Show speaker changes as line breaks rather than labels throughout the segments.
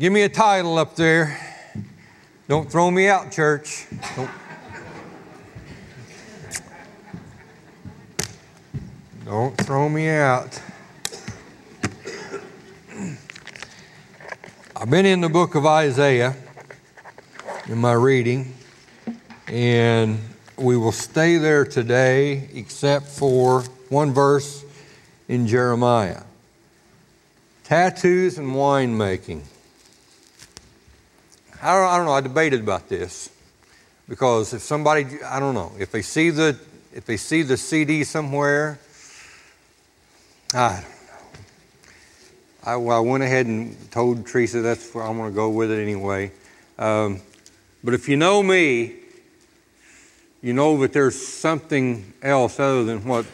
Give me a title up there. Don't throw me out, church. Don't. Don't throw me out. I've been in the book of Isaiah in my reading, and we will stay there today except for one verse in Jeremiah tattoos and winemaking. I don't, I don't know, I debated about this because if somebody, I don't know, if they see the, if they see the CD somewhere, I don't know. I, I went ahead and told Teresa that's where I'm going to go with it anyway. Um, but if you know me, you know that there's something else other than what.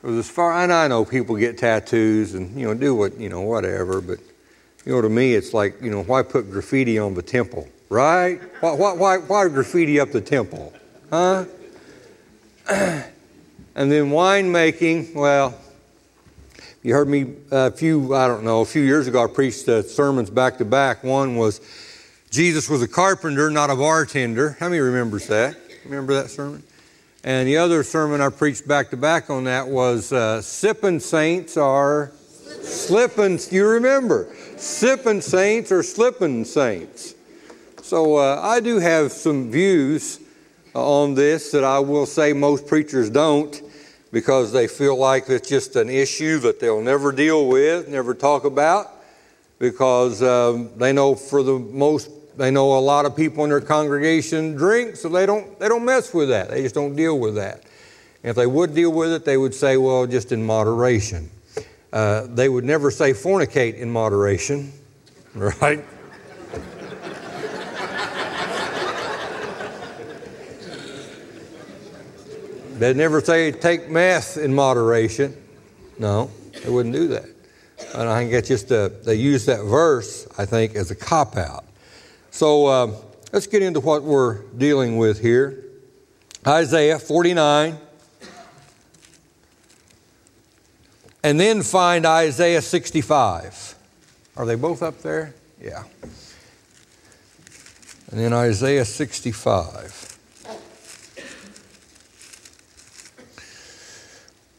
Because as far and I know people get tattoos and you know do what you know whatever, but you know to me it's like you know why put graffiti on the temple, right? Why why why, why graffiti up the temple, huh? and then winemaking, well, you heard me a few, I don't know, a few years ago, I preached uh, sermons back to back. One was Jesus was a carpenter, not a bartender. How many remembers that? Remember that sermon? And the other sermon I preached back to back on that was uh, sipping saints are slipping. Do you remember? Sipping saints or slipping saints. So uh, I do have some views on this that I will say most preachers don't because they feel like it's just an issue that they'll never deal with, never talk about, because um, they know for the most, they know a lot of people in their congregation drink, so they don't, they don't mess with that. They just don't deal with that. And if they would deal with it, they would say, well, just in moderation. Uh, they would never say fornicate in moderation, right? They'd never say take meth in moderation. No, they wouldn't do that. And I think it's just a, they use that verse, I think, as a cop out. So uh, let's get into what we're dealing with here. Isaiah 49. And then find Isaiah 65. Are they both up there? Yeah. And then Isaiah 65.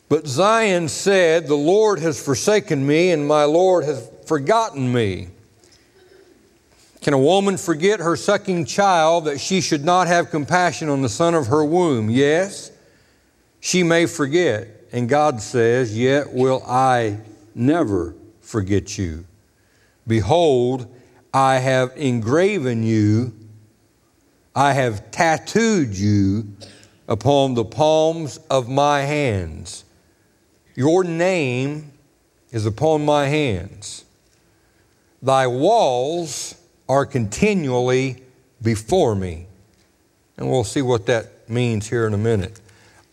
But Zion said, The Lord has forsaken me, and my Lord has forgotten me. Can a woman forget her sucking child that she should not have compassion on the son of her womb? Yes, she may forget. And God says, Yet will I never forget you. Behold, I have engraven you, I have tattooed you upon the palms of my hands. Your name is upon my hands. Thy walls are continually before me. And we'll see what that means here in a minute.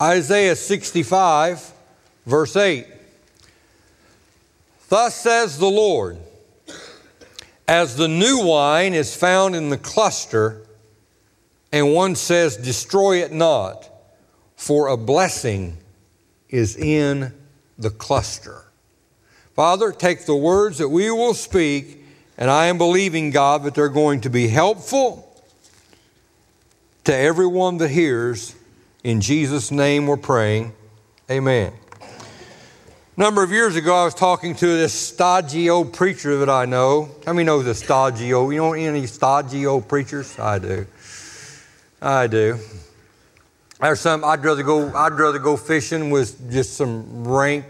Isaiah 65, verse 8. Thus says the Lord, as the new wine is found in the cluster, and one says, Destroy it not, for a blessing is in the cluster. Father, take the words that we will speak, and I am believing, God, that they're going to be helpful to everyone that hears. In Jesus' name we're praying. Amen. A number of years ago, I was talking to this stodgy old preacher that I know. How many know the stodgy old? You know any stodgy old preachers? I do. I do. There's some I'd rather go I'd rather go fishing with just some rank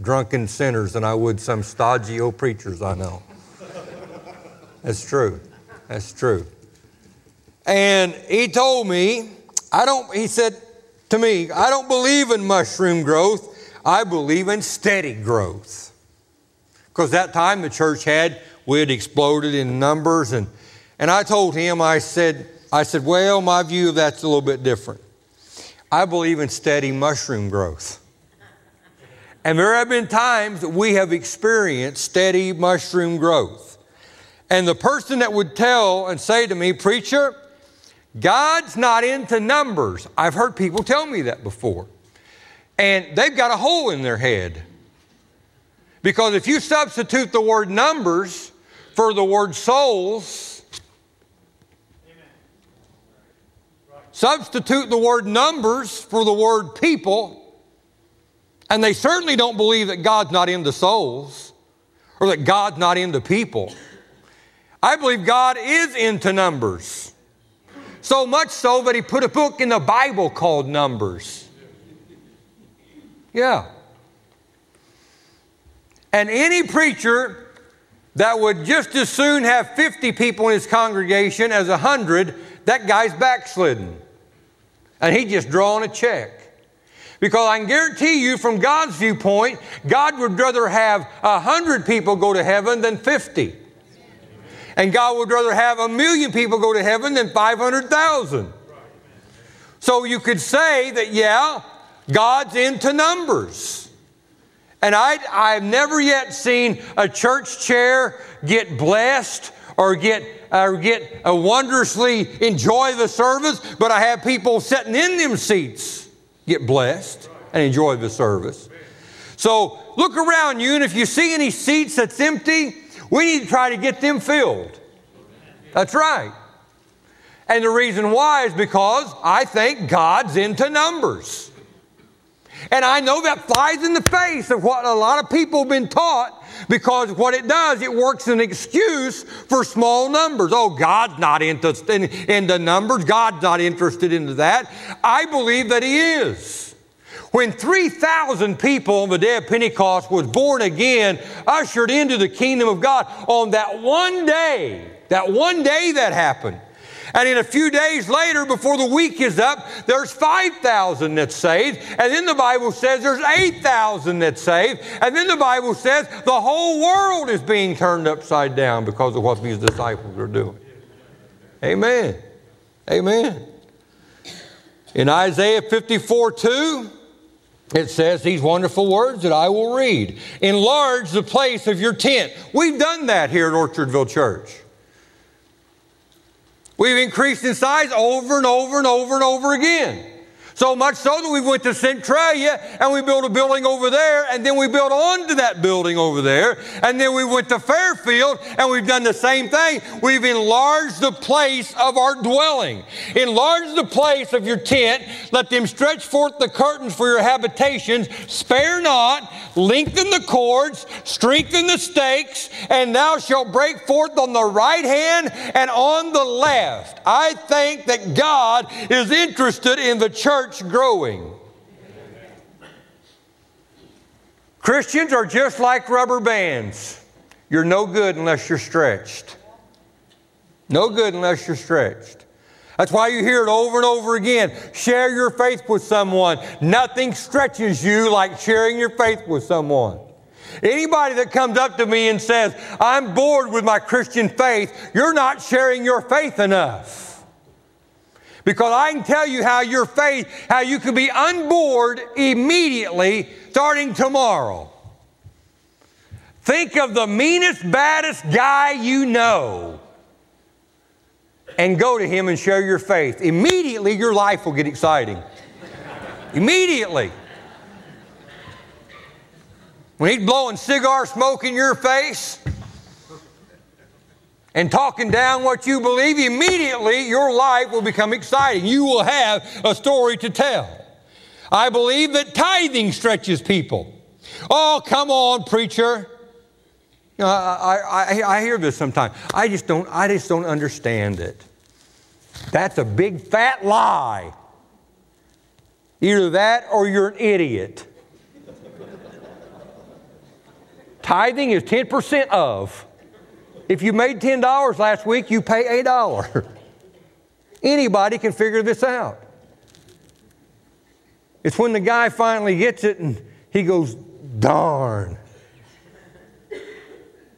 drunken sinners than I would some stodgy old preachers I know. That's true. That's true. And he told me, I don't he said to me, I don't believe in mushroom growth. I believe in steady growth. Because that time the church had we had exploded in numbers and and I told him I said I said, Well, my view of that's a little bit different. I believe in steady mushroom growth. And there have been times that we have experienced steady mushroom growth. And the person that would tell and say to me, Preacher, God's not into numbers. I've heard people tell me that before. And they've got a hole in their head. Because if you substitute the word numbers for the word souls. Substitute the word numbers for the word people. And they certainly don't believe that God's not into souls or that God's not into people. I believe God is into numbers. So much so that He put a book in the Bible called Numbers. Yeah. And any preacher that would just as soon have 50 people in his congregation as 100, that guy's backslidden. And he just drawing a check. Because I can guarantee you, from God's viewpoint, God would rather have 100 people go to heaven than 50. And God would rather have a million people go to heaven than 500,000. So you could say that, yeah, God's into numbers. And I, I've never yet seen a church chair get blessed or get, or get uh, wondrously enjoy the service, but I have people sitting in them seats get blessed and enjoy the service. So look around you, and if you see any seats that's empty, we need to try to get them filled. That's right. And the reason why is because I think God's into numbers. And I know that flies in the face of what a lot of people have been taught because what it does, it works an excuse for small numbers. Oh, God's not interested in, the numbers. God's not interested in that. I believe that He is. When 3,000 people on the day of Pentecost was born again, ushered into the kingdom of God, on that one day, that one day that happened, and in a few days later, before the week is up, there's 5,000 that's saved. And then the Bible says there's 8,000 that's saved. And then the Bible says the whole world is being turned upside down because of what these disciples are doing. Amen. Amen. In Isaiah 54 2, it says these wonderful words that I will read Enlarge the place of your tent. We've done that here at Orchardville Church. We've increased in size over and over and over and over again. So much so that we went to Centralia and we built a building over there, and then we built onto that building over there, and then we went to Fairfield and we've done the same thing. We've enlarged the place of our dwelling. Enlarge the place of your tent. Let them stretch forth the curtains for your habitations. Spare not, lengthen the cords, strengthen the stakes, and thou shalt break forth on the right hand and on the left. I think that God is interested in the church church growing. Christians are just like rubber bands. You're no good unless you're stretched. No good unless you're stretched. That's why you hear it over and over again. Share your faith with someone. Nothing stretches you like sharing your faith with someone. Anybody that comes up to me and says, I'm bored with my Christian faith, you're not sharing your faith enough. Because I can tell you how your faith, how you can be unboard immediately starting tomorrow. Think of the meanest, baddest guy you know and go to him and share your faith. Immediately, your life will get exciting. Immediately. When he's blowing cigar smoke in your face, and talking down what you believe, immediately your life will become exciting. You will have a story to tell. I believe that tithing stretches people. Oh, come on, preacher. You know, I, I, I hear this sometimes. I just don't, I just don't understand it. That's a big fat lie. Either that or you're an idiot. Tithing is 10% of. If you made $10 last week, you pay $8. Anybody can figure this out. It's when the guy finally gets it and he goes, darn.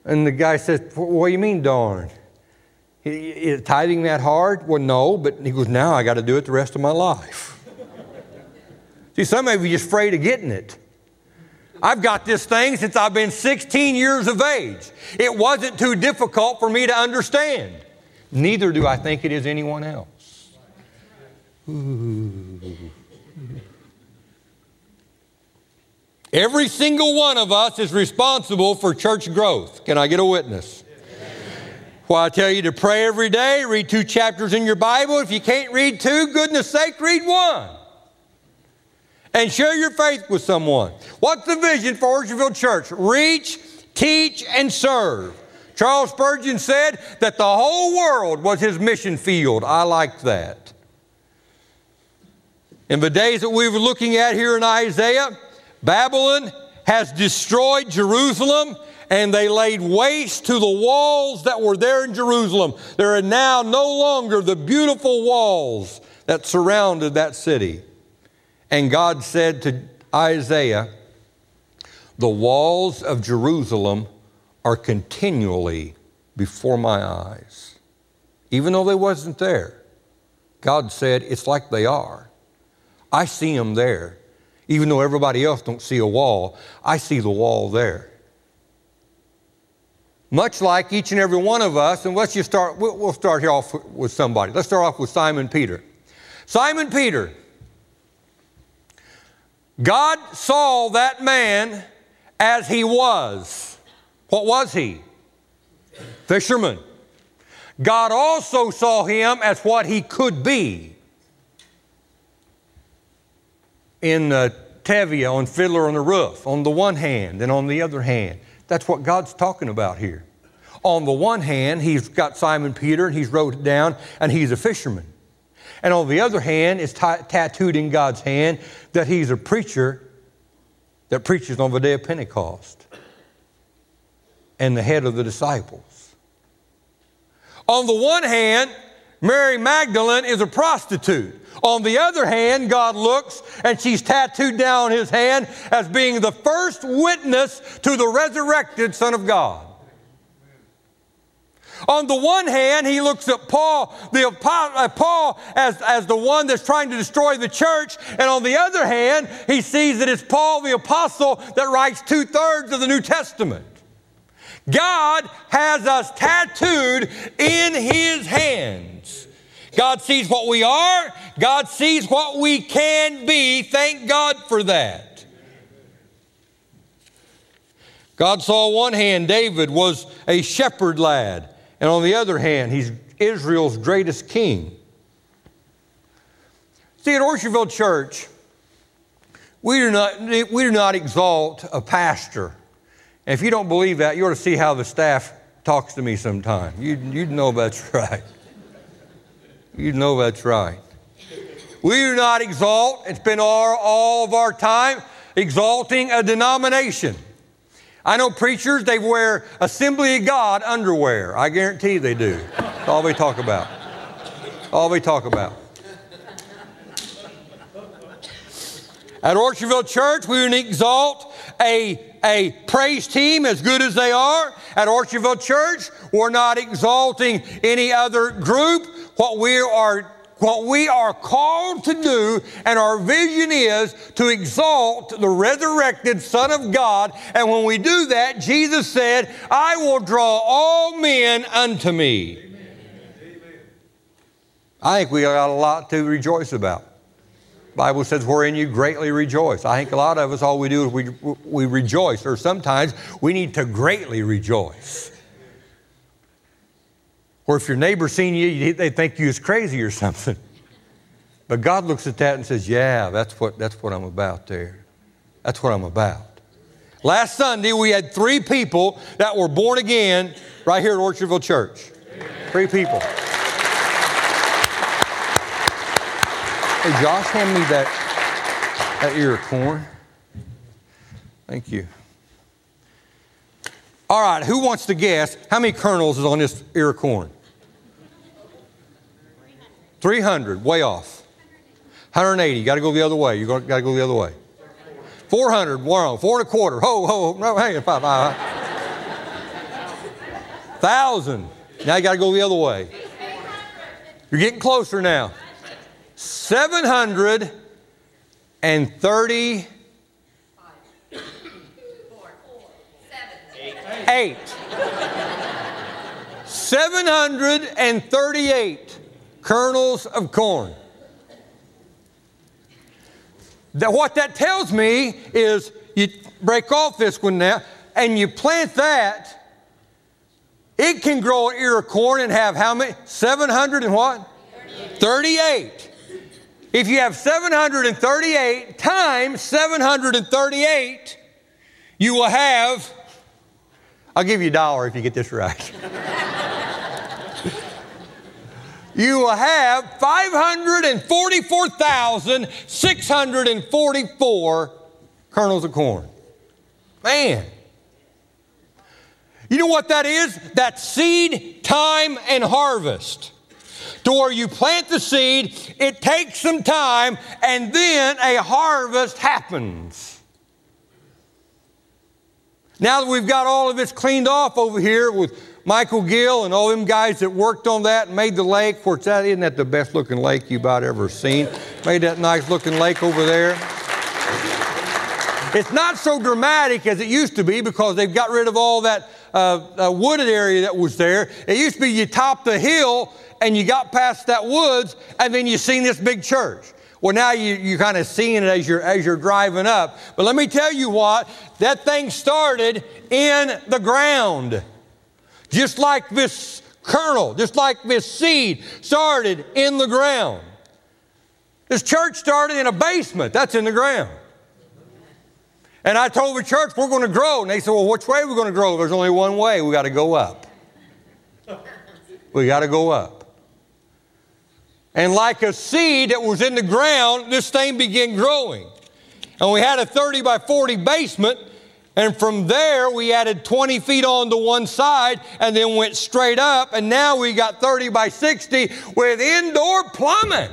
And the guy says, What do you mean, darn? Is tithing that hard? Well, no, but he goes, Now I got to do it the rest of my life. See, some of you just afraid of getting it. I've got this thing since I've been 16 years of age. It wasn't too difficult for me to understand. Neither do I think it is anyone else. Every single one of us is responsible for church growth. Can I get a witness? Well, I tell you to pray every day, read two chapters in your Bible. If you can't read two, goodness sake, read one. And share your faith with someone. What's the vision for Orchardville Church? Reach, teach, and serve. Charles Spurgeon said that the whole world was his mission field. I like that. In the days that we were looking at here in Isaiah, Babylon has destroyed Jerusalem and they laid waste to the walls that were there in Jerusalem. There are now no longer the beautiful walls that surrounded that city. And God said to Isaiah, The walls of Jerusalem are continually before my eyes. Even though they wasn't there, God said, It's like they are. I see them there. Even though everybody else don't see a wall, I see the wall there. Much like each and every one of us, and let's just start, we'll start here off with somebody. Let's start off with Simon Peter. Simon Peter, God saw that man as he was. What was he? Fisherman. God also saw him as what he could be in uh, Tevye on Fiddler on the Roof, on the one hand, and on the other hand. That's what God's talking about here. On the one hand, he's got Simon Peter and he's wrote it down, and he's a fisherman. And on the other hand, it's t- tattooed in God's hand that he's a preacher that preaches on the day of Pentecost and the head of the disciples. On the one hand, Mary Magdalene is a prostitute. On the other hand, God looks and she's tattooed down his hand as being the first witness to the resurrected Son of God. On the one hand, he looks at Paul, the uh, Paul as, as the one that's trying to destroy the church, and on the other hand, he sees that it's Paul the apostle that writes two thirds of the New Testament. God has us tattooed in His hands. God sees what we are, God sees what we can be. Thank God for that. God saw one hand, David was a shepherd lad, and on the other hand, he's Israel's greatest king. See, at Orchardville Church, we do not, we do not exalt a pastor and if you don't believe that, you ought to see how the staff talks to me sometime. You'd, you'd know that's right. You'd know that's right. We do not exalt, it's been all, all of our time, exalting a denomination. I know preachers, they wear Assembly of God underwear. I guarantee they do. That's all we talk about. All we talk about. At Orchardville Church, we exalt a a praise team as good as they are at Orchardville Church. We're not exalting any other group. What we are what we are called to do, and our vision is to exalt the resurrected Son of God. And when we do that, Jesus said, I will draw all men unto me. Amen. I think we got a lot to rejoice about. Bible says, wherein you greatly rejoice. I think a lot of us, all we do is we, we rejoice, or sometimes we need to greatly rejoice. Or if your neighbor seen you, they think you is crazy or something. But God looks at that and says, yeah, that's what, that's what I'm about there. That's what I'm about. Last Sunday, we had three people that were born again right here at Orchardville Church. Three people. Hey, Josh, hand me that, that ear of corn. Thank you. All right, who wants to guess how many kernels is on this ear of corn? 300, way off. 180, you got to go the other way. You got to go the other way. 400, wrong. Four and a quarter. Ho, ho, no, hang on, five, five. Thousand. Now you got to go the other way. You're getting closer now. 730 Eight. 738 kernels of corn. That what that tells me is you break off this one now and you plant that It can grow an ear of corn and have how many? 700 and what? 38. 38. If you have 738 times 738, you will have, I'll give you a dollar if you get this right. you will have 544,644 kernels of corn. Man. You know what that is? That seed, time, and harvest. To where you plant the seed, it takes some time, and then a harvest happens. Now that we've got all of this cleaned off over here with Michael Gill and all them guys that worked on that and made the lake, of course, that isn't that the best looking lake you've about ever seen? Made that nice looking lake over there. It's not so dramatic as it used to be because they've got rid of all that uh, uh, wooded area that was there. It used to be you top the hill and you got past that woods and then you seen this big church. Well, now you, you kind of seeing it as you're, as you're driving up. But let me tell you what, that thing started in the ground. Just like this kernel, just like this seed started in the ground. This church started in a basement, that's in the ground. And I told the church, we're going to grow. And they said, well, which way are we going to grow? There's only one way. We got to go up. We got to go up. And like a seed that was in the ground, this thing began growing. And we had a 30 by 40 basement. And from there, we added 20 feet on to one side and then went straight up. And now we got 30 by 60 with indoor plumbing.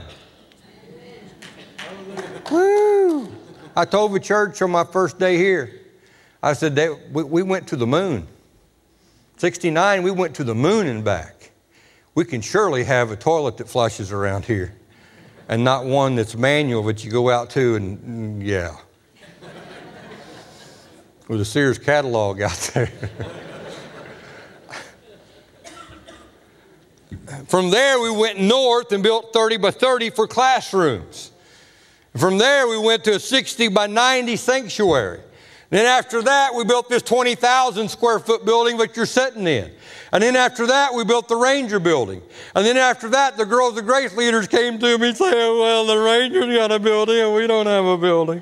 Woo! I told the church on my first day here, I said, they, we, we went to the moon. 69, we went to the moon and back. We can surely have a toilet that flushes around here and not one that's manual that you go out to and, mm, yeah. With a Sears catalog out there. From there, we went north and built 30 by 30 for classrooms. From there, we went to a 60 by 90 sanctuary. Then after that, we built this 20,000 square foot building that you're sitting in. And then after that, we built the Ranger building. And then after that, the Girls of Grace leaders came to me saying, well, the Rangers got a building and we don't have a building.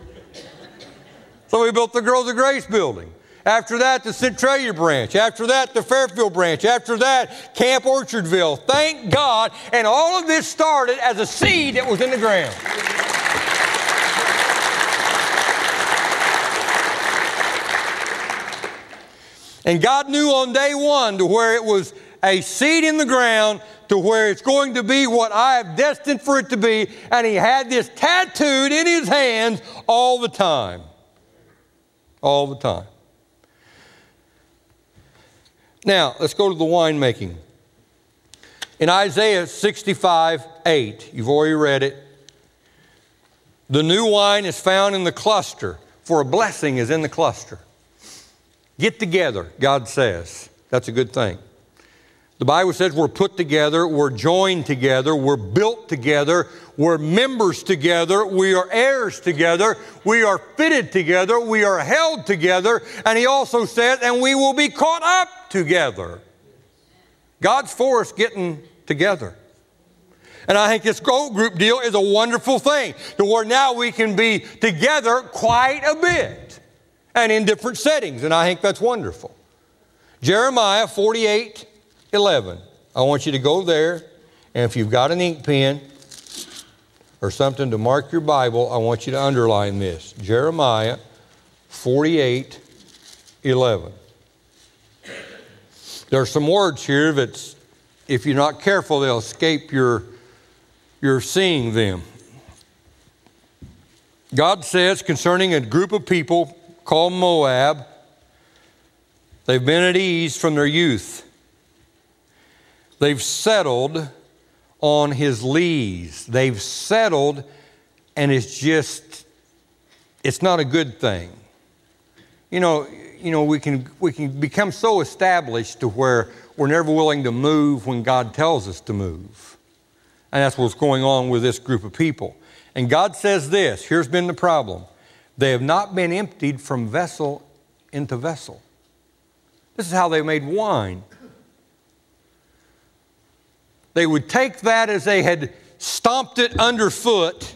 So we built the Girls of Grace building. After that, the Centralia branch. After that, the Fairfield branch. After that, Camp Orchardville. Thank God. And all of this started as a seed that was in the ground. And God knew on day one to where it was a seed in the ground to where it's going to be what I have destined for it to be. And He had this tattooed in His hands all the time. All the time. Now, let's go to the winemaking. In Isaiah 65 8, you've already read it. The new wine is found in the cluster, for a blessing is in the cluster. Get together, God says. That's a good thing. The Bible says we're put together, we're joined together, we're built together, we're members together, we are heirs together, we are fitted together, we are held together, and he also says, and we will be caught up together. God's for us getting together. And I think this group deal is a wonderful thing to where now we can be together quite a bit and in different settings, and I think that's wonderful. Jeremiah 48 11. I want you to go there, and if you've got an ink pen or something to mark your Bible, I want you to underline this Jeremiah 48 11. There are some words here that, if you're not careful, they'll escape your, your seeing them. God says concerning a group of people called Moab. They've been at ease from their youth. They've settled on his lees. They've settled, and it's just, it's not a good thing. You know, you know, we can we can become so established to where we're never willing to move when God tells us to move. And that's what's going on with this group of people. And God says this, here's been the problem. They have not been emptied from vessel into vessel. This is how they made wine. they would take that as they had stomped it underfoot,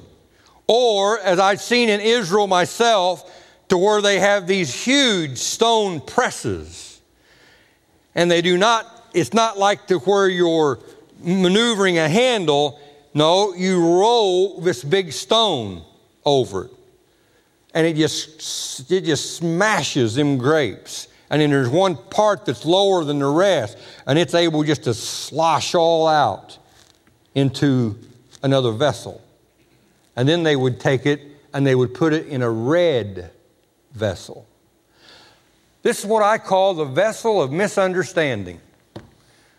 or as I've seen in Israel myself, to where they have these huge stone presses. And they do not, it's not like to where you're maneuvering a handle. No, you roll this big stone over it. And it just, it just smashes them grapes. And then there's one part that's lower than the rest, and it's able just to slosh all out into another vessel. And then they would take it and they would put it in a red vessel. This is what I call the vessel of misunderstanding.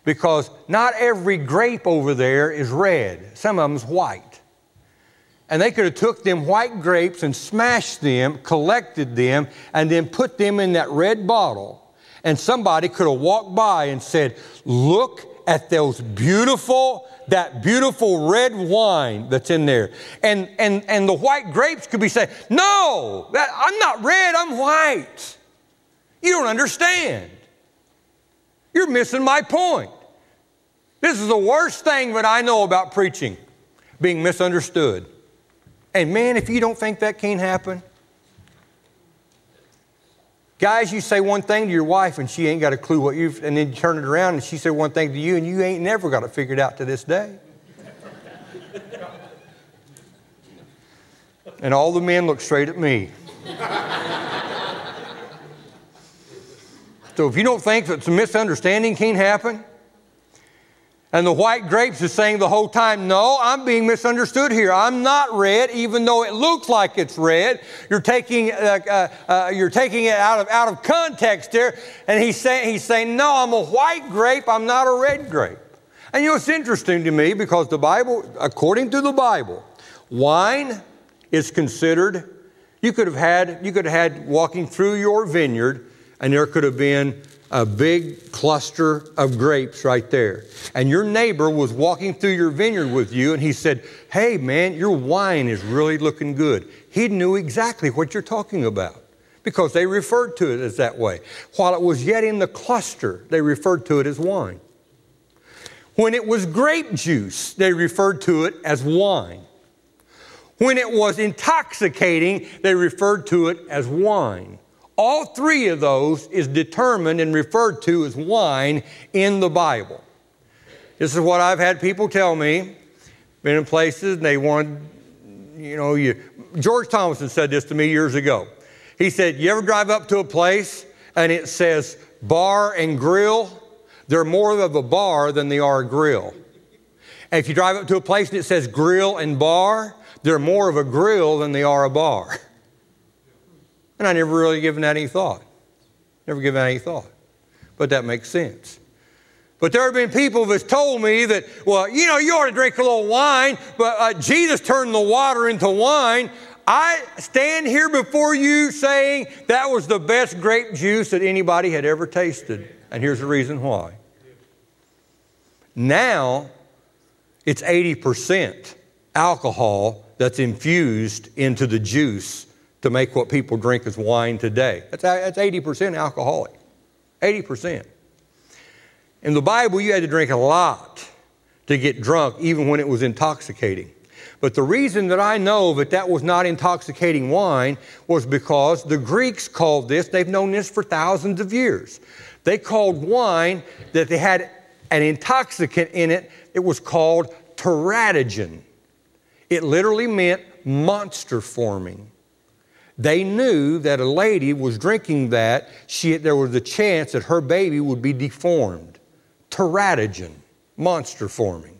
Because not every grape over there is red, some of them's white. And they could have took them white grapes and smashed them, collected them, and then put them in that red bottle. And somebody could have walked by and said, Look at those beautiful, that beautiful red wine that's in there. And, and, and the white grapes could be saying, No, that, I'm not red, I'm white. You don't understand. You're missing my point. This is the worst thing that I know about preaching being misunderstood. And man, if you don't think that can't happen, Guys, you say one thing to your wife and she ain't got a clue what you've, and then you turn it around and she said one thing to you and you ain't never got it figured out to this day. and all the men look straight at me. so if you don't think that some misunderstanding can't happen, and the white grapes is saying the whole time, No, I'm being misunderstood here. I'm not red, even though it looks like it's red. You're taking, uh, uh, uh, you're taking it out of, out of context there. And he's saying, he's saying, No, I'm a white grape, I'm not a red grape. And you know, it's interesting to me because the Bible, according to the Bible, wine is considered, you could have had, you could have had walking through your vineyard, and there could have been a big cluster of grapes right there. And your neighbor was walking through your vineyard with you, and he said, Hey, man, your wine is really looking good. He knew exactly what you're talking about because they referred to it as that way. While it was yet in the cluster, they referred to it as wine. When it was grape juice, they referred to it as wine. When it was intoxicating, they referred to it as wine. All three of those is determined and referred to as wine in the Bible. This is what I've had people tell me. Been in places and they want, you know, you. George Thomason said this to me years ago. He said, You ever drive up to a place and it says bar and grill? They're more of a bar than they are a grill. And if you drive up to a place and it says grill and bar, they're more of a grill than they are a bar. And I never really given that any thought. Never given any thought. But that makes sense. But there have been people that's told me that, well, you know, you ought to drink a little wine, but uh, Jesus turned the water into wine. I stand here before you saying that was the best grape juice that anybody had ever tasted. And here's the reason why. Now, it's 80% alcohol that's infused into the juice to make what people drink as wine today. That's, that's 80% alcoholic. 80%. In the Bible, you had to drink a lot to get drunk, even when it was intoxicating. But the reason that I know that that was not intoxicating wine was because the Greeks called this, they've known this for thousands of years. They called wine that they had an intoxicant in it, it was called teratogen. It literally meant monster forming. They knew that a lady was drinking that, she, there was a chance that her baby would be deformed. Teratogen, monster forming.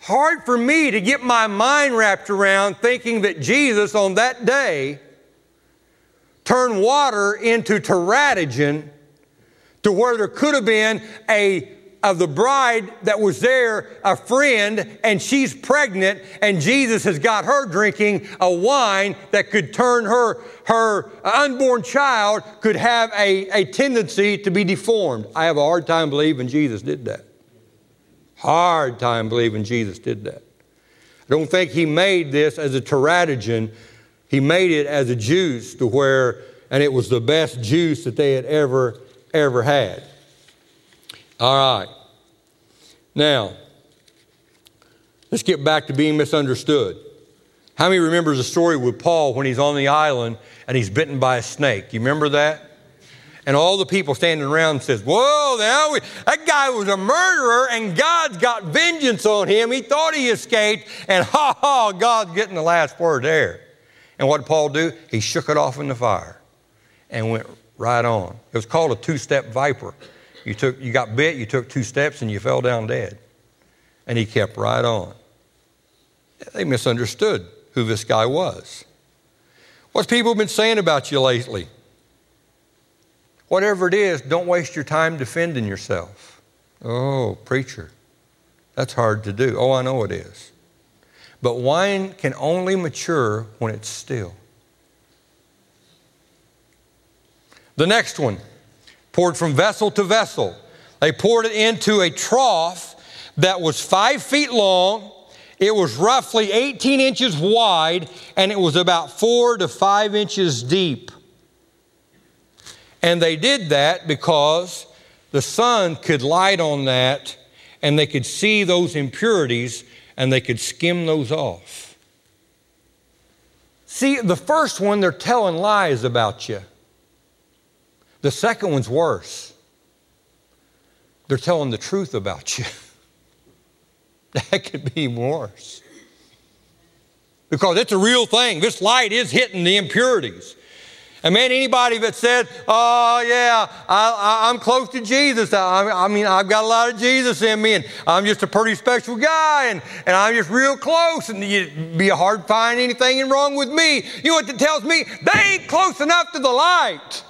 Hard for me to get my mind wrapped around thinking that Jesus on that day turned water into teratogen to where there could have been a of the bride that was there a friend and she's pregnant and Jesus has got her drinking a wine that could turn her, her unborn child could have a, a tendency to be deformed. I have a hard time believing Jesus did that. Hard time believing Jesus did that. I don't think he made this as a teratogen. He made it as a juice to where, and it was the best juice that they had ever, ever had. All right. Now, let's get back to being misunderstood. How many remembers the story with Paul when he's on the island and he's bitten by a snake? You remember that? And all the people standing around says, "Whoa, now we, that guy was a murderer, and God's got vengeance on him. He thought he escaped, and ha ha, God's getting the last word there." And what did Paul do? He shook it off in the fire and went right on. It was called a two-step viper. You took, you got bit, you took two steps, and you fell down dead. And he kept right on. They misunderstood who this guy was. What's people been saying about you lately? Whatever it is, don't waste your time defending yourself. Oh, preacher, that's hard to do. Oh, I know it is. But wine can only mature when it's still. The next one, poured from vessel to vessel. They poured it into a trough that was five feet long, it was roughly 18 inches wide, and it was about four to five inches deep. And they did that because the sun could light on that and they could see those impurities and they could skim those off. See, the first one, they're telling lies about you. The second one's worse. They're telling the truth about you. that could be worse. Because it's a real thing. This light is hitting the impurities. And man, anybody that said, "Oh yeah, I, am close to Jesus," I, I, mean, I've got a lot of Jesus in me, and I'm just a pretty special guy, and, and I'm just real close, and it'd be hard to find anything wrong with me. You know what that tells me? They ain't close enough to the light.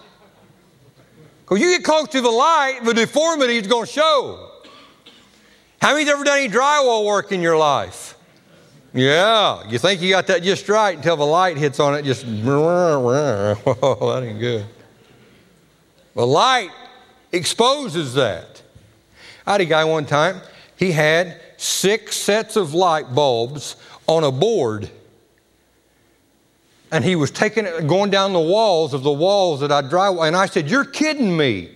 Because you get close to the light, the deformity is going to show. How many's ever done any drywall work in your life? Yeah, you think you got that just right until the light hits on it, just, that ain't good. The light exposes that. I had a guy one time, he had six sets of light bulbs on a board. And he was taking it, going down the walls of the walls that I drive. And I said, You're kidding me.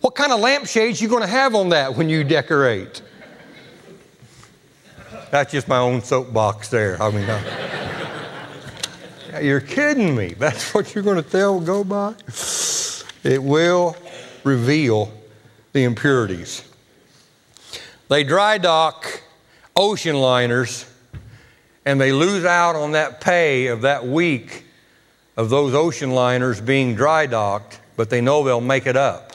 What kind of lampshades you going to have on that when you decorate? That's just my own soapbox there. I mean, I, you're kidding me. That's what you're going to tell go by? It will reveal the impurities. They dry dock ocean liners and they lose out on that pay of that week of those ocean liners being dry docked, but they know they'll make it up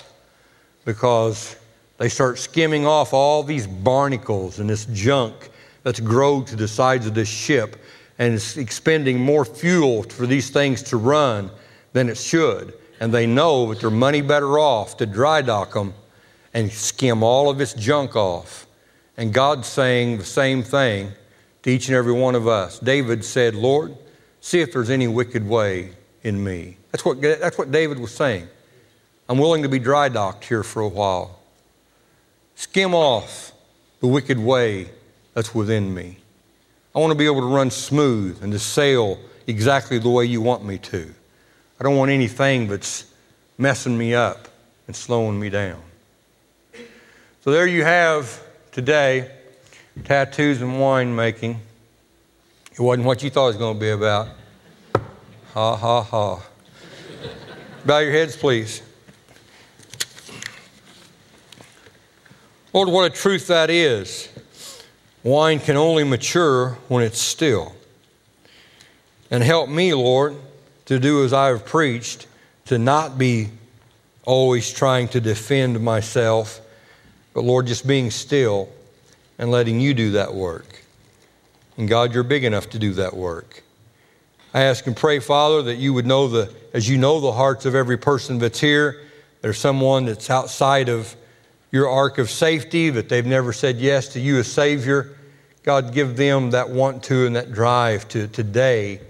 because they start skimming off all these barnacles and this junk that's growed to the sides of this ship and is expending more fuel for these things to run than it should. And they know that they're money better off to dry dock them and skim all of this junk off. And God's saying the same thing to each and every one of us. David said, Lord, see if there's any wicked way in me. That's what, that's what David was saying. I'm willing to be dry docked here for a while. Skim off the wicked way that's within me. I want to be able to run smooth and to sail exactly the way you want me to. I don't want anything that's messing me up and slowing me down. So there you have today tattoos and winemaking. It wasn't what you thought it was going to be about. Ha ha ha. Bow your heads, please. Lord, what a truth that is. Wine can only mature when it's still. And help me, Lord, to do as I have preached, to not be always trying to defend myself, but Lord, just being still and letting you do that work. And God, you're big enough to do that work. I ask and pray, Father, that you would know the, as you know the hearts of every person that's here, there's someone that's outside of your ark of safety, that they've never said yes to you as Savior. God, give them that want to and that drive to today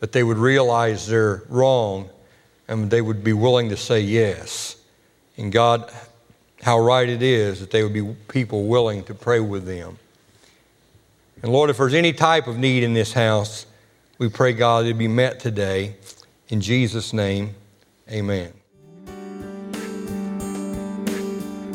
that they would realize they're wrong and they would be willing to say yes. And God, how right it is that they would be people willing to pray with them. And Lord, if there's any type of need in this house, we pray, God, it be met today. In Jesus' name, amen.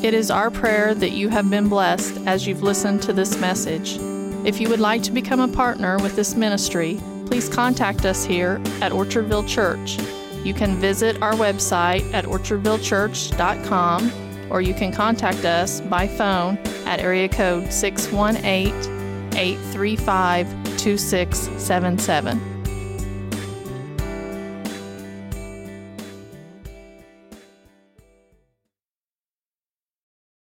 It is our prayer that you have been blessed as you've listened to this message. If you would like to become a partner with this ministry, please contact us here at Orchardville Church. You can visit our website at orchardvillechurch.com or you can contact us by phone at area code 618 835 2677.